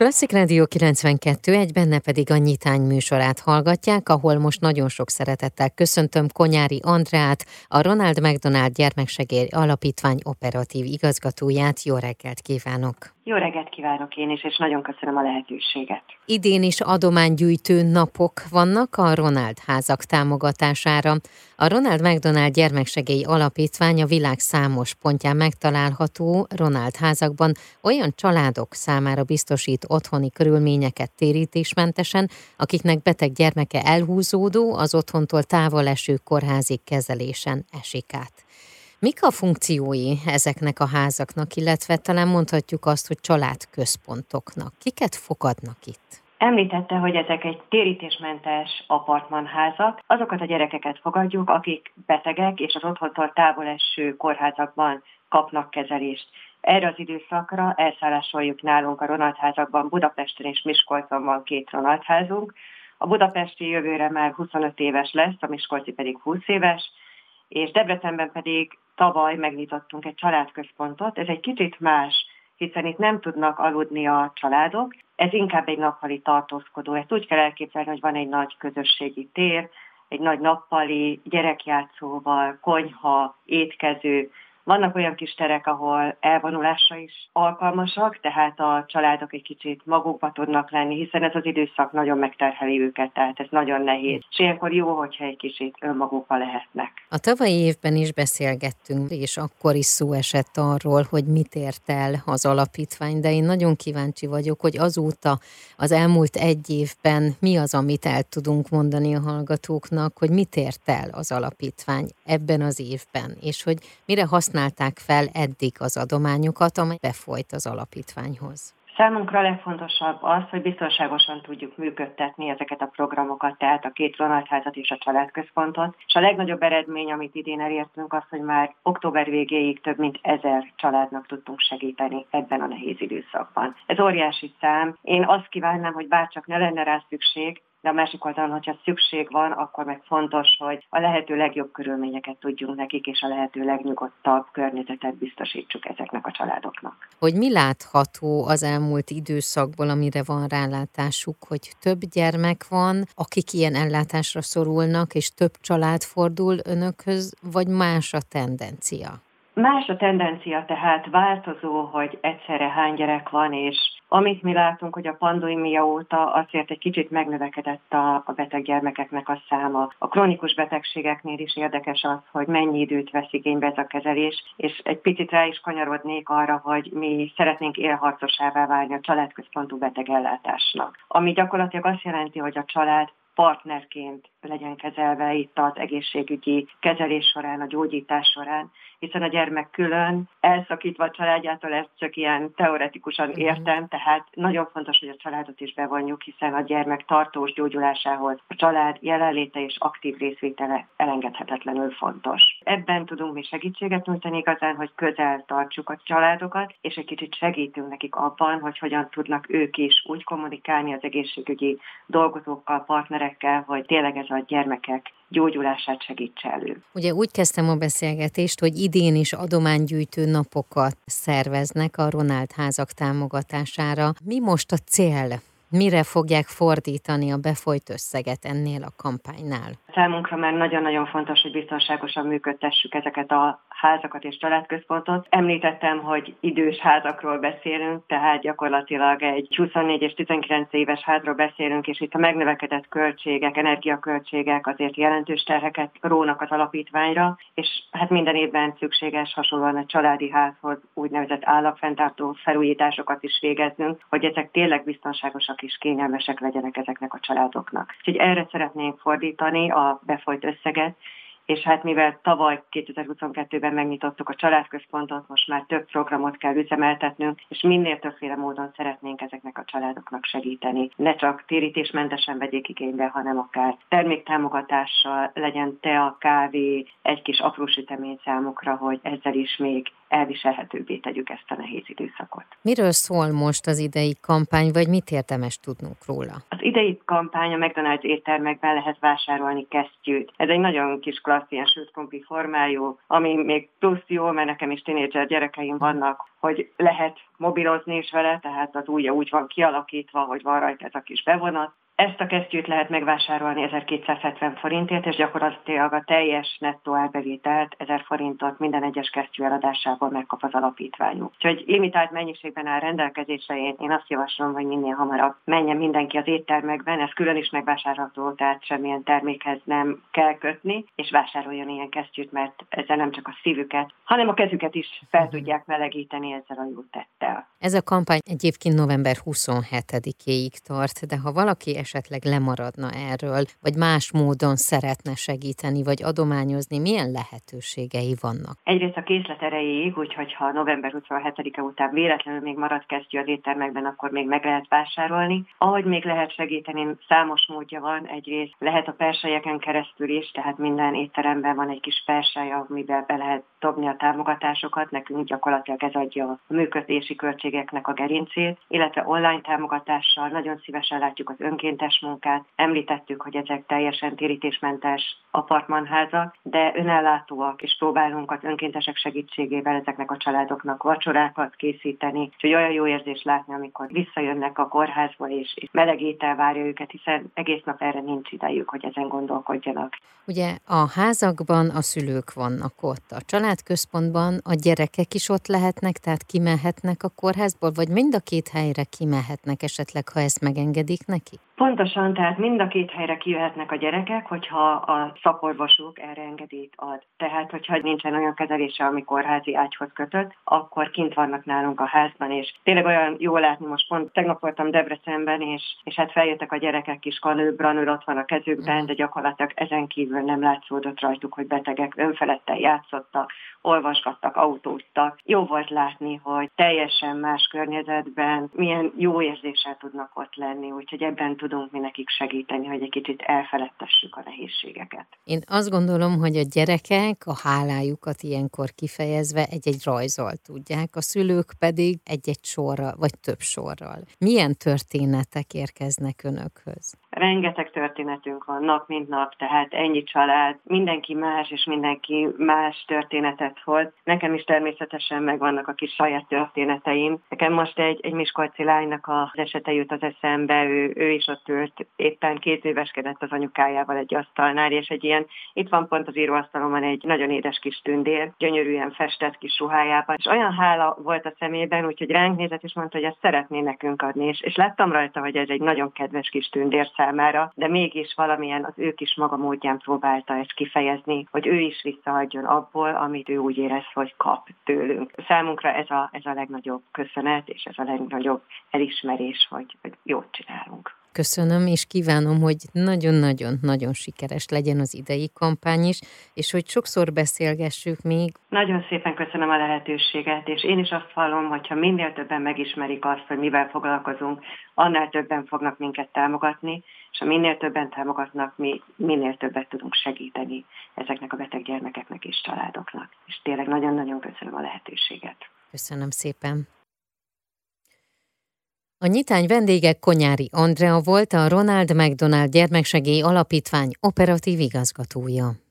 Klasszik Rádió 92, egy benne pedig a nyitány műsorát hallgatják, ahol most nagyon sok szeretettel köszöntöm Konyári Andrát, a Ronald McDonald Gyermeksegély Alapítvány operatív igazgatóját. Jó reggelt kívánok! Jó reggelt kívánok én is, és nagyon köszönöm a lehetőséget. Idén is adománygyűjtő napok vannak a Ronald házak támogatására. A Ronald McDonald Gyermeksegély Alapítvány a világ számos pontján megtalálható Ronald házakban olyan családok számára biztosít otthoni körülményeket térítésmentesen, akiknek beteg gyermeke elhúzódó, az otthontól távol eső kórházi kezelésen esik át. Mik a funkciói ezeknek a házaknak, illetve talán mondhatjuk azt, hogy családközpontoknak? Kiket fogadnak itt? Említette, hogy ezek egy térítésmentes apartmanházak. Azokat a gyerekeket fogadjuk, akik betegek és az otthontól távol eső kórházakban kapnak kezelést. Erre az időszakra elszállásoljuk nálunk a Ronald házakban, Budapesten és Miskolcon van két Ronald házunk. A budapesti jövőre már 25 éves lesz, a Miskolci pedig 20 éves, és Debrecenben pedig tavaly megnyitottunk egy családközpontot. Ez egy kicsit más, hiszen itt nem tudnak aludni a családok, ez inkább egy nappali tartózkodó. Ezt úgy kell elképzelni, hogy van egy nagy közösségi tér, egy nagy nappali gyerekjátszóval, konyha, étkező, vannak olyan kis terek, ahol elvonulásra is alkalmasak, tehát a családok egy kicsit magukba tudnak lenni, hiszen ez az időszak nagyon megterheli őket, tehát ez nagyon nehéz. És ilyenkor jó, hogyha egy kicsit önmagukba lehetnek. A tavalyi évben is beszélgettünk, és akkor is szó esett arról, hogy mit ért el az alapítvány, de én nagyon kíváncsi vagyok, hogy azóta az elmúlt egy évben mi az, amit el tudunk mondani a hallgatóknak, hogy mit ért el az alapítvány ebben az évben, és hogy mire használ használták fel eddig az adományokat, amely befolyt az alapítványhoz? Számunkra legfontosabb az, hogy biztonságosan tudjuk működtetni ezeket a programokat, tehát a két vonalházat és a családközpontot. És a legnagyobb eredmény, amit idén elértünk, az, hogy már október végéig több mint ezer családnak tudtunk segíteni ebben a nehéz időszakban. Ez óriási szám. Én azt kívánnám, hogy bárcsak ne lenne rá szükség, de a másik oldalon, hogyha szükség van, akkor meg fontos, hogy a lehető legjobb körülményeket tudjunk nekik, és a lehető legnyugodtabb környezetet biztosítsuk ezeknek a családoknak. Hogy mi látható az elmúlt időszakból, amire van rálátásuk, hogy több gyermek van, akik ilyen ellátásra szorulnak, és több család fordul önökhöz, vagy más a tendencia? Más a tendencia, tehát változó, hogy egyszerre hány gyerek van, és amit mi látunk, hogy a pandémia óta azért egy kicsit megnövekedett a, a beteg gyermekeknek a száma. A kronikus betegségeknél is érdekes az, hogy mennyi időt vesz igénybe ez a kezelés, és egy picit rá is kanyarodnék arra, hogy mi szeretnénk élharcosává válni a családközpontú betegellátásnak. Ami gyakorlatilag azt jelenti, hogy a család partnerként legyen kezelve itt az egészségügyi kezelés során, a gyógyítás során, hiszen a gyermek külön, elszakítva a családjától, ezt csak ilyen teoretikusan mhm. értem, tehát nagyon fontos, hogy a családot is bevonjuk, hiszen a gyermek tartós gyógyulásához a család jelenléte és aktív részvétele elengedhetetlenül fontos. Ebben tudunk mi segítséget nyújtani igazán, hogy közel tartsuk a családokat, és egy kicsit segítünk nekik abban, hogy hogyan tudnak ők is úgy kommunikálni az egészségügyi dolgozókkal, partnerekkel, hogy tényleg ez a gyermekek gyógyulását segítse elő. Ugye úgy kezdtem a beszélgetést, hogy idén is adománygyűjtő napokat szerveznek a Ronald házak támogatására. Mi most a cél? Mire fogják fordítani a befolyt összeget ennél a kampánynál? Számunkra már nagyon-nagyon fontos, hogy biztonságosan működtessük ezeket a házakat és családközpontot. Említettem, hogy idős házakról beszélünk, tehát gyakorlatilag egy 24 és 19 éves házról beszélünk, és itt a megnövekedett költségek, energiaköltségek azért jelentős terheket rónak az alapítványra, és hát minden évben szükséges hasonlóan a családi házhoz úgynevezett állapfenntartó felújításokat is végeznünk, hogy ezek tényleg biztonságosak és kényelmesek legyenek ezeknek a családoknak. Úgyhogy erre szeretnénk fordítani a befolyt összeget, és hát mivel tavaly 2022-ben megnyitottuk a családközpontot, most már több programot kell üzemeltetnünk, és minél többféle módon szeretnénk ezeknek a családoknak segíteni. Ne csak térítésmentesen vegyék igénybe, hanem akár terméktámogatással legyen tea, kávé, egy kis apró sütemény számukra, hogy ezzel is még elviselhetőbbé tegyük ezt a nehéz időszakot. Miről szól most az idei kampány, vagy mit érdemes tudnunk róla? Az idei kampány a McDonald's éttermekben lehet vásárolni kesztyűt. Ez egy nagyon kis klassz, ilyen sült formájú, ami még plusz jó, mert nekem is tínédzser gyerekeim vannak, hogy lehet mobilozni is vele, tehát az ujja úgy van kialakítva, hogy van rajta ez a kis bevonat, ezt a kesztyűt lehet megvásárolni 1270 forintért, és gyakorlatilag a teljes nettó árbevételt 1000 forintot minden egyes kesztyű eladásából megkap az alapítványuk. Úgyhogy limitált mennyiségben áll rendelkezésre, én, én azt javaslom, hogy minél hamarabb menjen mindenki az éttermekben, ez külön is megvásárolható, tehát semmilyen termékhez nem kell kötni, és vásároljon ilyen kesztyűt, mert ezzel nem csak a szívüket, hanem a kezüket is fel tudják melegíteni ezzel a jó tettel. Ez a kampány egyébként november 27-éig tart, de ha valaki esetleg lemaradna erről, vagy más módon szeretne segíteni, vagy adományozni, milyen lehetőségei vannak? Egyrészt a készlet erejéig, úgyhogy ha november 27-e után véletlenül még marad kezdjű az éttermekben, akkor még meg lehet vásárolni. Ahogy még lehet segíteni, számos módja van. Egyrészt lehet a persejeken keresztül is, tehát minden étteremben van egy kis persely, amiben be lehet dobni a támogatásokat. Nekünk gyakorlatilag ez adja a működési költségeknek a gerincét, illetve online támogatással nagyon szívesen látjuk az önként önkéntes munkát. Említettük, hogy ezek teljesen térítésmentes apartmanházak, de önellátóak, és próbálunk az önkéntesek segítségével ezeknek a családoknak vacsorákat készíteni, és hogy olyan jó érzés látni, amikor visszajönnek a kórházba, és, és meleg étel várja őket, hiszen egész nap erre nincs idejük, hogy ezen gondolkodjanak. Ugye a házakban a szülők vannak ott, a családközpontban a gyerekek is ott lehetnek, tehát kimehetnek a kórházból, vagy mind a két helyre kimehetnek esetleg, ha ezt megengedik neki? Pontosan, tehát mind a két helyre kijöhetnek a gyerekek, hogyha a szakorvosuk erre engedélyt ad. Tehát, hogyha nincsen olyan kezelése, ami kórházi ágyhoz kötött, akkor kint vannak nálunk a házban, és tényleg olyan jó látni, most pont tegnap voltam Debrecenben, és, és hát feljöttek a gyerekek is, kanő, branőr ott van a kezükben, de gyakorlatilag ezen kívül nem látszódott rajtuk, hogy betegek önfelettel játszottak, olvasgattak, autóztak. Jó volt látni, hogy teljesen más környezetben milyen jó érzéssel tudnak ott lenni, úgyhogy ebben tudunk mi nekik segíteni, hogy egy kicsit elfeledtessük a nehézségeket. Én azt gondolom, hogy a gyerekek a hálájukat ilyenkor kifejezve egy-egy rajzol tudják, a szülők pedig egy-egy sorral, vagy több sorral. Milyen történetek érkeznek önökhöz? Rengeteg történetünk van nap mint nap, tehát ennyi család, mindenki más, és mindenki más történetet hoz. Nekem is természetesen megvannak a kis saját történeteim. Nekem most egy, egy Miskolci lánynak az esete jut az eszembe, ő, ő is ott ült, éppen két éveskedett az anyukájával egy asztalnál, és egy ilyen, itt van pont az íróasztalomon egy nagyon édes kis tündér, gyönyörűen festett kis ruhájában, és olyan hála volt a szemében, úgyhogy ránk nézett, és mondta, hogy ezt szeretné nekünk adni, és, és láttam rajta, hogy ez egy nagyon kedves kis tündér számára, de mégis valamilyen az ő kis maga módján próbálta ezt kifejezni, hogy ő is visszaadjon abból, amit ő úgy érez, hogy kap tőlünk. Számunkra ez a, ez a legnagyobb köszönet, és ez a legnagyobb elismerés, hogy, hogy jót csinálunk. Köszönöm, és kívánom, hogy nagyon-nagyon-nagyon sikeres legyen az idei kampány is, és hogy sokszor beszélgessük még. Nagyon szépen köszönöm a lehetőséget, és én is azt hallom, hogyha minél többen megismerik azt, hogy mivel foglalkozunk, annál többen fognak minket támogatni, és ha minél többen támogatnak, mi minél többet tudunk segíteni ezeknek a beteg gyermekeknek és családoknak. És tényleg nagyon-nagyon köszönöm a lehetőséget. Köszönöm szépen. A nyitány vendége Konyári Andrea volt a Ronald McDonald Gyermeksegély Alapítvány operatív igazgatója.